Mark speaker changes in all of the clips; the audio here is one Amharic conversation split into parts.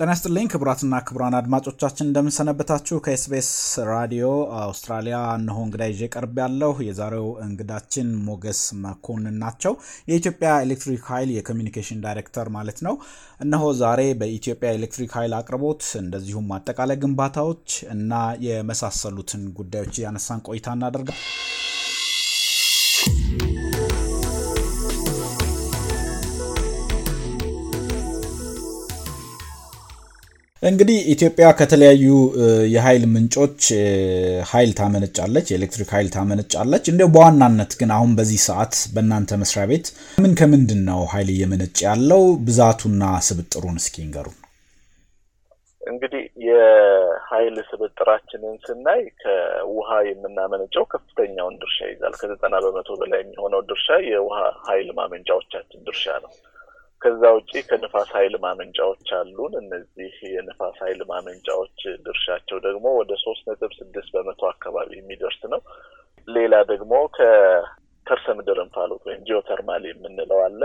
Speaker 1: ጤና ይስጥልኝ ክቡራትና ክቡራን አድማጮቻችን እንደምንሰነበታችሁ። ከ SBS ራዲዮ አውስትራሊያ እነሆ እንግዳ ይዤ ቀርብያለሁ። የዛሬው እንግዳችን ሞገስ መኮንን ናቸው። የኢትዮጵያ ኤሌክትሪክ ኃይል የኮሚኒኬሽን ዳይሬክተር ማለት ነው። እነሆ ዛሬ በኢትዮጵያ ኤሌክትሪክ ኃይል አቅርቦት እንደዚሁም አጠቃላይ ግንባታዎች እና የመሳሰሉትን ጉዳዮች ያነሳን ቆይታ እናደርጋል። እንግዲህ ኢትዮጵያ ከተለያዩ የኃይል ምንጮች ኃይል ታመነጫለች፣ የኤሌክትሪክ ኃይል ታመነጫለች። እንዲያው በዋናነት ግን አሁን በዚህ ሰዓት በእናንተ መስሪያ ቤት ምን ከምንድን ነው ኃይል እየመነጨ ያለው? ብዛቱና ስብጥሩን እስኪ ንገሩን።
Speaker 2: እንግዲህ የኃይል ስብጥራችንን ስናይ ከውሃ የምናመነጨው ከፍተኛውን ድርሻ ይዛል። ከዘጠና በመቶ በላይ የሚሆነው ድርሻ የውሃ ኃይል ማመንጫዎቻችን ድርሻ ነው። ከዛ ውጪ ከንፋስ ኃይል ማመንጫዎች አሉን። እነዚህ የንፋስ ኃይል ማመንጫዎች ድርሻቸው ደግሞ ወደ ሶስት ነጥብ ስድስት በመቶ አካባቢ የሚደርስ ነው። ሌላ ደግሞ ከከርሰ ምድር እንፋሎት ወይም ጂኦተርማል የምንለው አለ።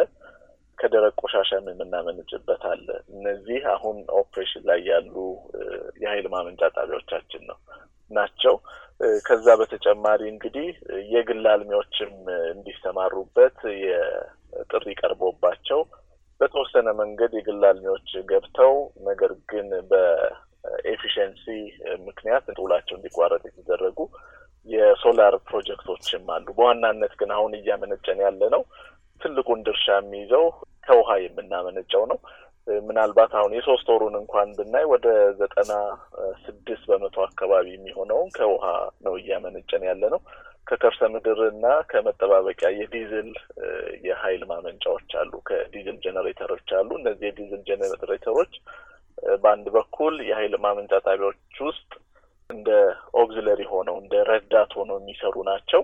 Speaker 2: ከደረቅ ቆሻሻም የምናመነጭበት አለ። እነዚህ አሁን ኦፕሬሽን ላይ ያሉ የኃይል ማመንጫ ጣቢያዎቻችን ነው ናቸው። ከዛ በተጨማሪ እንግዲህ የግል አልሚዎችም እንዲሰማሩበት የጥሪ ቀርቦባቸው በተወሰነ መንገድ የግል አልሚዎች ገብተው ነገር ግን በ efficiency ምክንያት ውላቸው እንዲቋረጥ የተደረጉ የሶላር ፕሮጀክቶችም አሉ። በዋናነት ግን አሁን እያመነጨን ያለ ነው ትልቁን ድርሻ የሚይዘው ከውሃ የምናመነጨው ነው። ምናልባት አሁን የሶስት ወሩን እንኳን ብናይ ወደ ዘጠና ስድስት በመቶ አካባቢ የሚሆነውን ከውሃ ነው እያመነጨን ያለ ነው። ከከርሰ ምድር እና ከመጠባበቂያ የዲዝል የኃይል ማመንጫዎች አሉ። ከዲዝል ጄኔሬተሮች አሉ። እነዚህ የዲዝል ጄኔሬተሮች በአንድ በኩል የኃይል ማመንጫ ጣቢያዎች ውስጥ እንደ ኦግዚለሪ ሆነው እንደ ረዳት ሆነው የሚሰሩ ናቸው።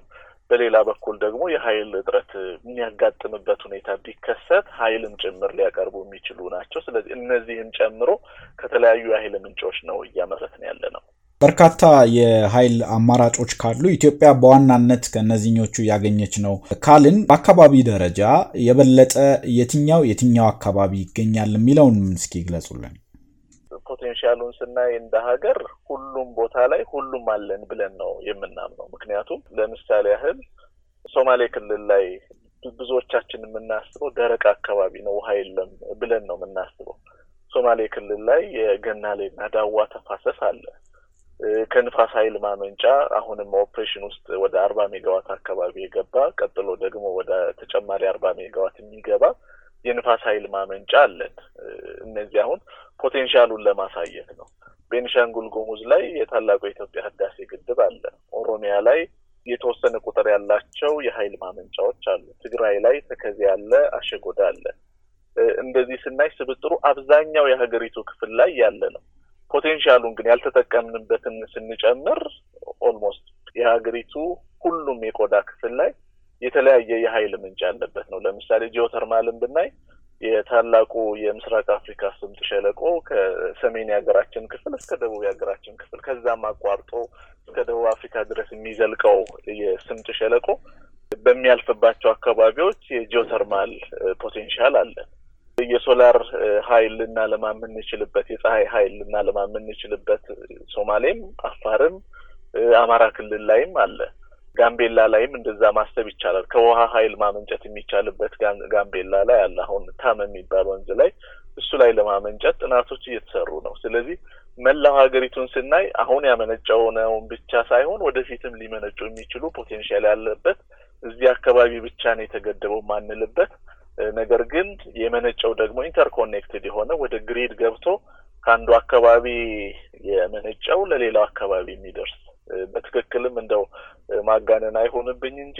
Speaker 2: በሌላ በኩል ደግሞ የኃይል እጥረት የሚያጋጥምበት ሁኔታ ቢከሰት ኃይልም ጭምር ሊያቀርቡ የሚችሉ ናቸው። ስለዚህ እነዚህም ጨምሮ ከተለያዩ የኃይል ምንጮች ነው እያመረትን ያለ ነው።
Speaker 1: በርካታ የኃይል አማራጮች ካሉ ኢትዮጵያ በዋናነት ከእነዚህኞቹ ያገኘች ነው ካልን በአካባቢ ደረጃ የበለጠ የትኛው የትኛው አካባቢ ይገኛል የሚለውን እስኪ ይግለጹልን።
Speaker 2: potential ኡን ስናይ እንደ ሀገር ሁሉም ቦታ ላይ ሁሉም አለን ብለን ነው የምናምነው። ምክንያቱም ለምሳሌ ያህል ሶማሌ ክልል ላይ ብዙዎቻችን የምናስበው ደረቅ አካባቢ ነው፣ ውሃ የለም ብለን ነው የምናስበው። ሶማሌ ክልል ላይ የገናሌና ዳዋ ተፋሰስ አለ። ከንፋስ ኃይል ማመንጫ አሁንም ኦፕሬሽን ውስጥ ወደ አርባ ሜጋዋት አካባቢ የገባ ቀጥሎ ደግሞ ወደ ተጨማሪ አርባ ሜጋዋት የሚገባ የንፋስ ኃይል ማመንጫ አለን። እነዚህ አሁን ፖቴንሻሉን ለማሳየት ነው። ቤኒሻንጉል ጉሙዝ ላይ የታላቁ የኢትዮጵያ ህዳሴ ግድብ አለ። ኦሮሚያ ላይ የተወሰነ ቁጥር ያላቸው የኃይል ማመንጫዎች አሉ። ትግራይ ላይ ተከዜ ያለ፣ አሸጎዳ አለ። እንደዚህ ስናይ ስብጥሩ አብዛኛው የሀገሪቱ ክፍል ላይ ያለ ነው። ፖቴንሻሉን ግን ያልተጠቀምንበትን ስንጨምር almost የሀገሪቱ ሁሉም የቆዳ ክፍል ላይ የተለያየ የኃይል ምንጭ ያለበት ነው። ለምሳሌ ጂኦተርማልን ብናይ የታላቁ የምስራቅ አፍሪካ ስምጥ ሸለቆ ከሰሜን የሀገራችን ክፍል እስከ ደቡብ የሀገራችን ክፍል ከዛም አቋርጦ እስከ ደቡብ አፍሪካ ድረስ የሚዘልቀው የስምጥ ሸለቆ በሚያልፍባቸው አካባቢዎች የ geothermal potential አለ። የሶላር ኃይል ልናለማ የምንችልበት የፀሐይ ኃይል ልናለማ የምንችልበት ሶማሌም፣ አፋርም፣ አማራ ክልል ላይም አለ። ጋምቤላ ላይም እንደዛ ማሰብ ይቻላል። ከውሃ ኃይል ማመንጨት የሚቻልበት ጋምቤላ ላይ አለ። አሁን ታም የሚባል ወንዝ ላይ እሱ ላይ ለማመንጨት ጥናቶች እየተሰሩ ነው። ስለዚህ መላው ሀገሪቱን ስናይ አሁን ያመነጨነውን ብቻ ሳይሆን ወደፊትም ሊመነጩ የሚችሉ potential ያለበት እዚህ አካባቢ ብቻ ነው የተገደበው የማንልበት ነገር ግን የመነጨው ደግሞ interconnected የሆነ ወደ grid ገብቶ ከአንዱ አካባቢ የመነጨው ለሌላው አካባቢ የሚደርስ በትክክልም እንደው ማጋነን አይሆንብኝ እንጂ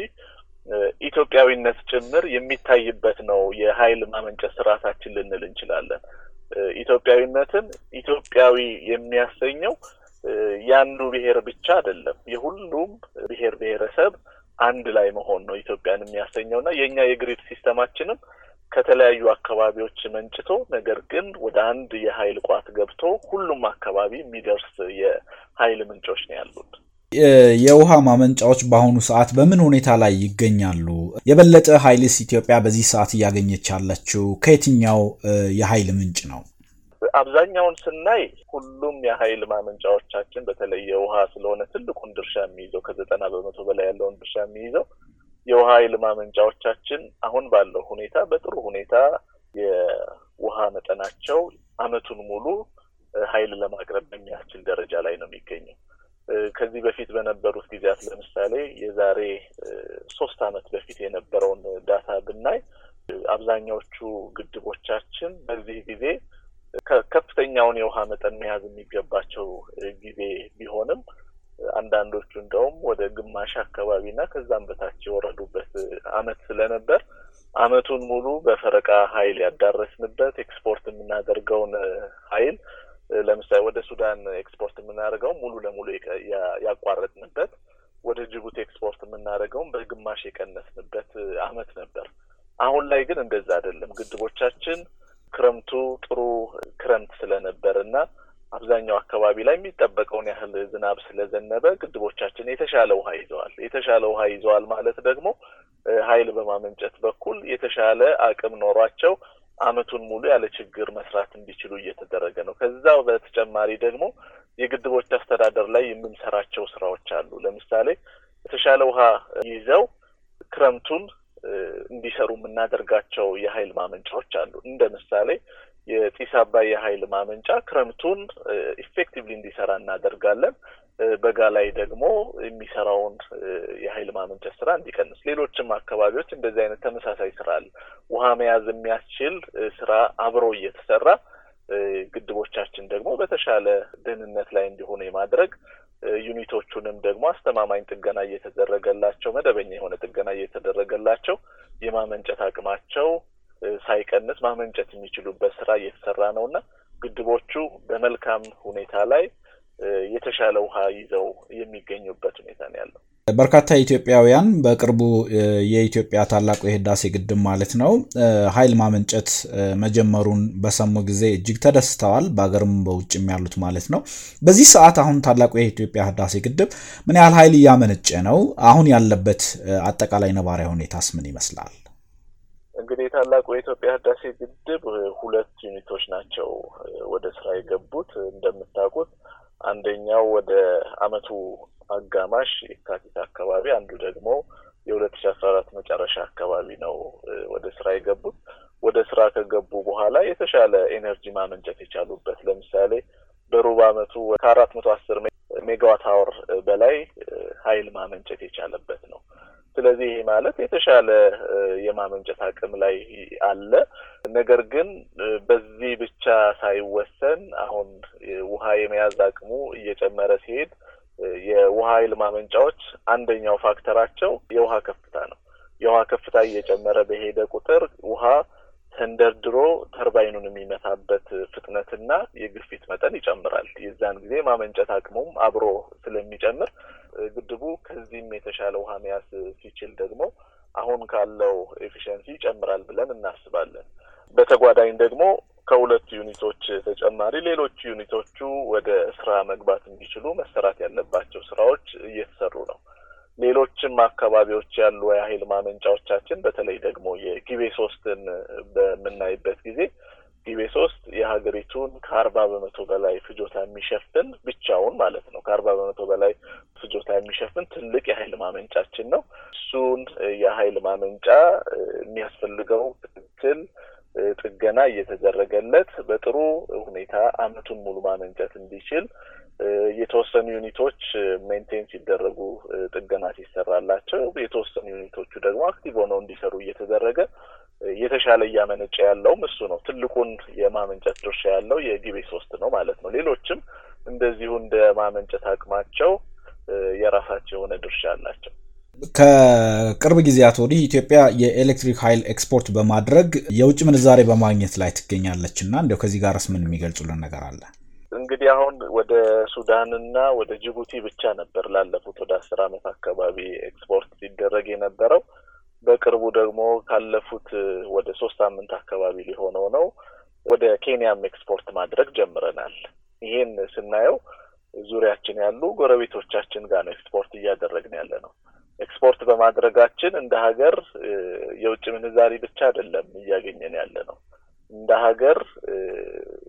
Speaker 2: ኢትዮጵያዊነት ጭምር የሚታይበት ነው የኃይል ማመንጨት ስርዓታችን ልንል እንችላለን። ኢትዮጵያዊነትን ኢትዮጵያዊ የሚያሰኘው የአንዱ ብሔር ብቻ አይደለም፣ የሁሉም ብሔር ብሔረሰብ አንድ ላይ መሆን ነው ኢትዮጵያን የሚያሰኘው እና የእኛ የግሪድ ሲስተማችንም ከተለያዩ አካባቢዎች መንጭቶ ነገር ግን ወደ አንድ የኃይል ቋት ገብቶ ሁሉም አካባቢ የሚደርስ የኃይል ምንጮች ነው ያሉት።
Speaker 1: የውሃ ማመንጫዎች በአሁኑ ሰዓት በምን ሁኔታ ላይ ይገኛሉ? የበለጠ ኃይልስ ኢትዮጵያ በዚህ ሰዓት እያገኘች ያለችው ከየትኛው የኃይል ምንጭ ነው?
Speaker 2: አብዛኛውን ስናይ ሁሉም የኃይል ማመንጫዎቻችን በተለይ የውሃ ስለሆነ ትልቁን ድርሻ የሚይዘው ከዘጠና በመቶ በላይ ያለውን ድርሻ የሚይዘው የውሃ ኃይል ማመንጫዎቻችን አሁን ባለው ሁኔታ በጥሩ ሁኔታ የውሃ መጠናቸው ዓመቱን ሙሉ ኃይል ለማቅረብ በሚያስችል ደረጃ ላይ ነው የሚገኘው። ከዚህ በፊት በነበሩት ጊዜያት ለምሳሌ የዛሬ ሶስት ዓመት በፊት የነበረውን ዳታ ብናይ አብዛኛዎቹ ግድቦቻችን በዚህ ጊዜ ከፍተኛውን የውሃ መጠን መያዝ የሚገባቸው ጊዜ ቢሆንም አንዳንዶቹ እንደውም ወደ ግማሽ አካባቢ እና ከዛም በታች የወረዱበት አመት ስለነበር አመቱን ሙሉ በፈረቃ ኃይል ያዳረስንበት ኤክስፖርት የምናደርገውን ኃይል ለምሳሌ ወደ ሱዳን ኤክስፖርት የምናደርገው ሙሉ ለሙሉ ያቋረጥንበት፣ ወደ ጅቡቲ ኤክስፖርት የምናደርገውም በግማሽ የቀነስንበት አመት ነበር። አሁን ላይ ግን እንደዛ አይደለም። ግድቦቻችን ክረምቱ ጥሩ ክረምት ስለነበር እና አብዛኛው አካባቢ ላይ የሚጠበቀውን ያህል ዝናብ ስለዘነበ ግድቦቻችን የተሻለ ውሃ ይዘዋል። የተሻለ ውሃ ይዘዋል ማለት ደግሞ ኃይል በማመንጨት በኩል የተሻለ አቅም ኖሯቸው አመቱን ሙሉ ያለ ችግር መስራት እንዲችሉ እየተደረገ ነው። ከዛው በተጨማሪ ደግሞ የግድቦች አስተዳደር ላይ የምንሰራቸው ስራዎች አሉ። ለምሳሌ የተሻለ ውሃ ይዘው ክረምቱን እንዲሰሩ የምናደርጋቸው የኃይል ማመንጫዎች አሉ። እንደ ምሳሌ የጢስ አባይ የኃይል ማመንጫ ክረምቱን effectively እንዲሰራ እናደርጋለን። በጋ ላይ ደግሞ የሚሰራውን የኃይል ማመንጨት ስራ እንዲቀንስ፣ ሌሎችም አካባቢዎች እንደዚህ አይነት ተመሳሳይ ስራ አለ። ውሃ መያዝ የሚያስችል ስራ አብሮ እየተሰራ ግድቦቻችን ደግሞ በተሻለ ደህንነት ላይ እንዲሆኑ የማድረግ unit ኦቹንም ደግሞ አስተማማኝ ጥገና እየተደረገላቸው መደበኛ የሆነ ጥገና እየተደረገላቸው የማመንጨት አቅማቸው ሳይቀንስ ማመንጨት የሚችሉበት ስራ እየተሰራ ነው እና ግድቦቹ በመልካም ሁኔታ ላይ የተሻለ ውሃ ይዘው የሚገኙበት ሁኔታ ነው ያለው።
Speaker 1: በርካታ ኢትዮጵያውያን በቅርቡ የኢትዮጵያ ታላቁ የህዳሴ ግድብ ማለት ነው ኃይል ማመንጨት መጀመሩን በሰሙ ጊዜ እጅግ ተደስተዋል። በሀገርም በውጭም ያሉት ማለት ነው። በዚህ ሰዓት አሁን ታላቁ የኢትዮጵያ ህዳሴ ግድብ ምን ያህል ኃይል እያመነጨ ነው? አሁን ያለበት አጠቃላይ ነባራዊ ሁኔታስ ምን ይመስላል?
Speaker 2: እንግዲህ የታላቁ የኢትዮጵያ ህዳሴ ግድብ ሁለት unit ኦች ናቸው ወደ ስራ የገቡት እንደምታውቁት አንደኛው ወደ አመቱ አጋማሽ የካቲት አካባቢ አንዱ ደግሞ የሁለት ሺ አስራ አራት መጨረሻ አካባቢ ነው ወደ ስራ የገቡት። ወደ ስራ ከገቡ በኋላ የተሻለ energy ማመንጨት የቻሉበት ለምሳሌ በሩብ አመቱ ከአራት መቶ አስር megawatt hour በላይ ኃይል ማመንጨት የቻለበት ነው። ስለዚህ ይሄ ማለት የተሻለ የማመንጨት አቅም ላይ አለ። ነገር ግን በዚህ ብቻ ሳይወሰን አሁን ውሃ የመያዝ አቅሙ እየጨመረ ሲሄድ የውሃ ኃይል ማመንጫዎች አንደኛው factor ኣቸው የውሃ ከፍታ ነው። የውሃ ከፍታ እየጨመረ በሄደ ቁጥር ውሃ ተንደርድሮ ተርባይኑን የሚመታበት ፍጥነትና የግፊት መጠን ይጨምራል። የዛን ጊዜ ማመንጨት አቅሙም አብሮ ስለሚጨምር ግድቡ ከዚህም የተሻለ ውሃ መያዝ ሲችል ደግሞ አሁን ካለው efficiency ይጨምራል ብለን እናስባለን። በተጓዳኝ ደግሞ ከሁለቱ unit ኦች ተጨማሪ ሌሎቹ unit ኦቹ ወደ ስራ መግባት እንዲችሉ መሰራት ያለባቸው ስራዎች እየተሰሩ ነው። ሌሎችም አካባቢዎች ያሉ የኃይል ማመንጫዎቻችን በተለይ ደግሞ የጊቤ ሶስትን በምናይበት ጊዜ ጊቤ ሶስት የሀገሪቱን ከአርባ በመቶ በላይ ፍጆታ የሚሸፍን ብቻውን ማለት ነው ከአርባ በመቶ በላይ ፍጆታ የሚሸፍን ትልቅ የኃይል ማመንጫችን ነው። እሱን የኃይል ማመንጫ የሚያስፈልገው ክትትል ጥገና እየተደረገለት በጥሩ ሁኔታ አመቱን ሙሉ ማመንጨት እንዲችል የተወሰኑ unit ኦች maintain ሲደረጉ ጥገና ሲሰራላቸው፣ የተወሰኑ unit ኦቹ ደግሞ active ሆነው እንዲሰሩ እየተደረገ የተሻለ እያመነጨ ያለውም እሱ ነው። ትልቁን የማመንጨት ድርሻ ያለው የጊቤ ሶስት ነው ማለት ነው። ሌሎችም እንደዚሁ እንደ ማመንጨት አቅማቸው የራሳቸው የሆነ ድርሻ አላቸው።
Speaker 1: ከቅርብ ጊዜያት ወዲህ ኢትዮጵያ የኤሌክትሪክ ኃይል ኤክስፖርት በማድረግ የውጭ ምንዛሬ በማግኘት ላይ ትገኛለች እና እንዲያው ከዚህ ጋርስ ምን የሚገልጹልን ነገር አለ?
Speaker 2: እንግዲህ አሁን ወደ ሱዳንና ወደ ጅቡቲ ብቻ ነበር ላለፉት ወደ አስር ዓመት አካባቢ ኤክስፖርት ሲደረግ የነበረው። በቅርቡ ደግሞ ካለፉት ወደ ሶስት ሳምንት አካባቢ ሊሆነው ነው ወደ ኬንያም ኤክስፖርት ማድረግ ጀምረናል። ይሄን ስናየው ዙሪያችን ያሉ ጎረቤቶቻችን ጋር ነው ኤክስፖርት እያደረግን ያለ ነው። ኤክስፖርት በማድረጋችን እንደ ሀገር የውጭ ምንዛሪ ብቻ አይደለም እያገኘን ያለ ነው። እንደ ሀገር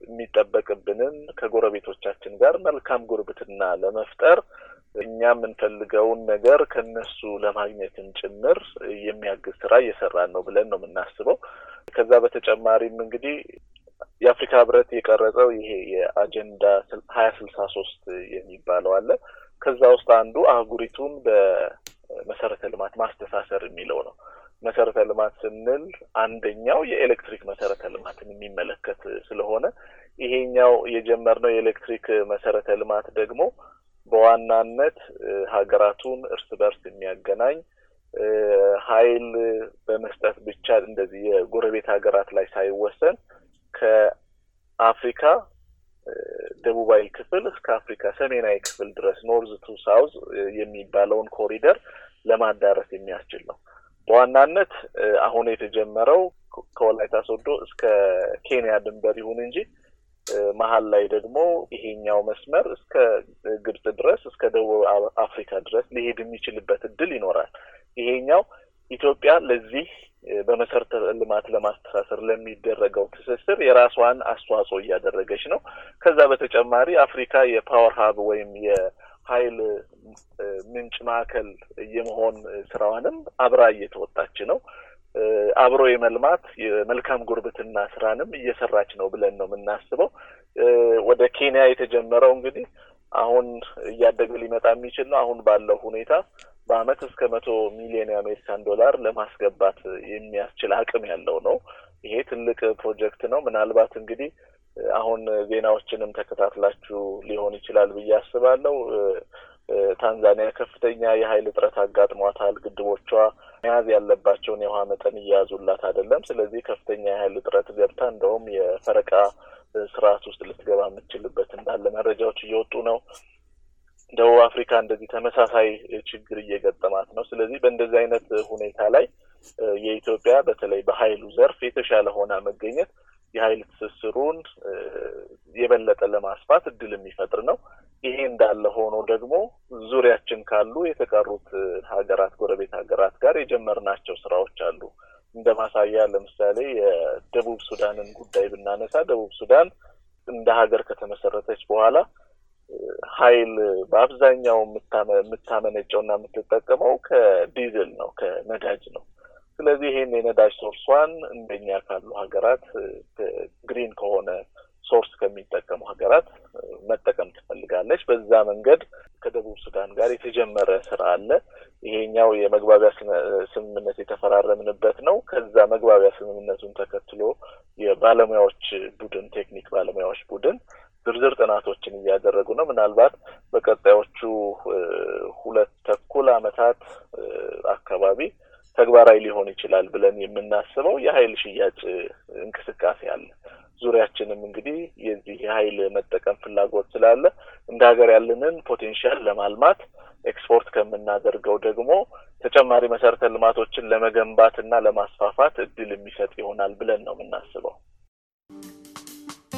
Speaker 2: የሚጠበቅብንን ከጎረቤቶቻችን ጋር መልካም ጉርብትና ለመፍጠር እኛ የምንፈልገውን ነገር ከነሱ ለማግኘትም ጭምር የሚያግዝ ስራ እየሰራን ነው ብለን ነው የምናስበው። ከዛ በተጨማሪም እንግዲህ የአፍሪካ ህብረት የቀረጸው ይሄ የአጀንዳ ሀያ ስልሳ ሶስት የሚባለው አለ። ከዛ ውስጥ አንዱ አህጉሪቱን በመሰረተ ልማት ማስተሳሰር የሚለው ነው። መሰረተ ልማት ስንል አንደኛው የኤሌክትሪክ መሰረተ ልማትን የሚመለከት ስለሆነ ይሄኛው የጀመርነው የኤሌክትሪክ መሰረተ ልማት ደግሞ በዋናነት ሀገራቱን እርስ በርስ የሚያገናኝ ኃይል በመስጠት ብቻ እንደዚህ የጎረቤት ሀገራት ላይ ሳይወሰን ከአፍሪካ ደቡባዊ ክፍል እስከ አፍሪካ ሰሜናዊ ክፍል ድረስ North to South የሚባለውን ኮሪደር ለማዳረስ የሚያስችል ነው። በዋናነት አሁን የተጀመረው ከወላይታ ሶዶ እስከ ኬንያ ድንበር ይሁን እንጂ መሀል ላይ ደግሞ ይሄኛው መስመር እስከ ግብጽ ድረስ እስከ ደቡብ አፍሪካ ድረስ ሊሄድ የሚችልበት እድል ይኖራል። ይሄኛው ኢትዮጵያ ለዚህ በመሰረተ ልማት ለማስተሳሰር ለሚደረገው ትስስር የራሷን አስተዋጽኦ እያደረገች ነው። ከዛ በተጨማሪ አፍሪካ የፓወር ሀብ ወይም የኃይል ምንጭ ማዕከል የመሆን ስራዋንም አብራ እየተወጣች ነው። አብሮ የመልማት የመልካም ጉርብትና ስራንም እየሰራች ነው ብለን ነው የምናስበው። ወደ ኬንያ የተጀመረው እንግዲህ አሁን እያደገ ሊመጣ የሚችል ነው። አሁን ባለው ሁኔታ በአመት እስከ መቶ ሚሊዮን የአሜሪካን ዶላር ለማስገባት የሚያስችል አቅም ያለው ነው። ይሄ ትልቅ ፕሮጀክት ነው። ምናልባት እንግዲህ አሁን ዜናዎችንም ተከታትላችሁ ሊሆን ይችላል ብዬ አስባለሁ። ታንዛኒያ ከፍተኛ የኃይል እጥረት አጋጥሟታል። ግድቦቿ መያዝ ያለባቸውን የውሃ መጠን እየያዙላት አይደለም። ስለዚህ ከፍተኛ የኃይል እጥረት ገብታ እንደውም የፈረቃ ስርዓት ውስጥ ልትገባ የምትችልበት እንዳለ መረጃዎች እየወጡ ነው። ደቡብ አፍሪካ እንደዚህ ተመሳሳይ ችግር እየገጠማት ነው። ስለዚህ በእንደዚህ አይነት ሁኔታ ላይ የኢትዮጵያ በተለይ በኃይሉ ዘርፍ የተሻለ ሆና መገኘት የኃይል ትስስሩን የበለጠ ለማስፋት እድል የሚፈጥር ነው። ይሄ እንዳለ ሆኖ ደግሞ ዙሪያችን ካሉ የተቀሩት ሀገራት ጎረቤት ሀገራት ጋር የጀመርናቸው ስራዎች አሉ። እንደ ማሳያ ለምሳሌ የደቡብ ሱዳንን ጉዳይ ብናነሳ ደቡብ ሱዳን እንደ ሀገር ከተመሰረተች በኋላ ኃይል በአብዛኛው የምታመነጨው እና የምትጠቀመው ከዲዝል ነው፣ ከነዳጅ ነው። ስለዚህ ይሄን የነዳጅ source ዋን እንደኛ ካሉ ሀገራት green ከሆነ source ከሚጠቀሙ ሀገራት መጠቀም ትፈልጋለች። በዛ መንገድ ከደቡብ ሱዳን ጋር የተጀመረ ስራ አለ። ይሄኛው የመግባቢያ ስምምነት የተፈራረምንበት ነው። ከዛ መግባቢያ ስምምነቱን ተከትሎ የባለሙያዎች ቡድን ቴክኒክ ባለሙያዎች ቡድን ዝርዝር ጥናቶችን እያደረጉ ነው። ምናልባት በቀጣዮቹ ሁለት ተኩል አመታት አካባቢ ተግባራዊ ሊሆን ይችላል ብለን የምናስበው የኃይል ሽያጭ እንቅስቃሴ አለ። ዙሪያችንም እንግዲህ የዚህ የኃይል መጠቀም ፍላጎት ስላለ እንደ ሀገር ያለንን potential ለማልማት ኤክስፖርት ከምናደርገው ደግሞ ተጨማሪ መሰረተ ልማቶችን ለመገንባት እና ለማስፋፋት እድል የሚሰጥ ይሆናል ብለን ነው የምናስበው።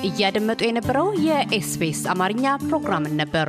Speaker 3: እያደመጡ የነበረው የኤስቢኤስ አማርኛ ፕሮግራምን ነበር።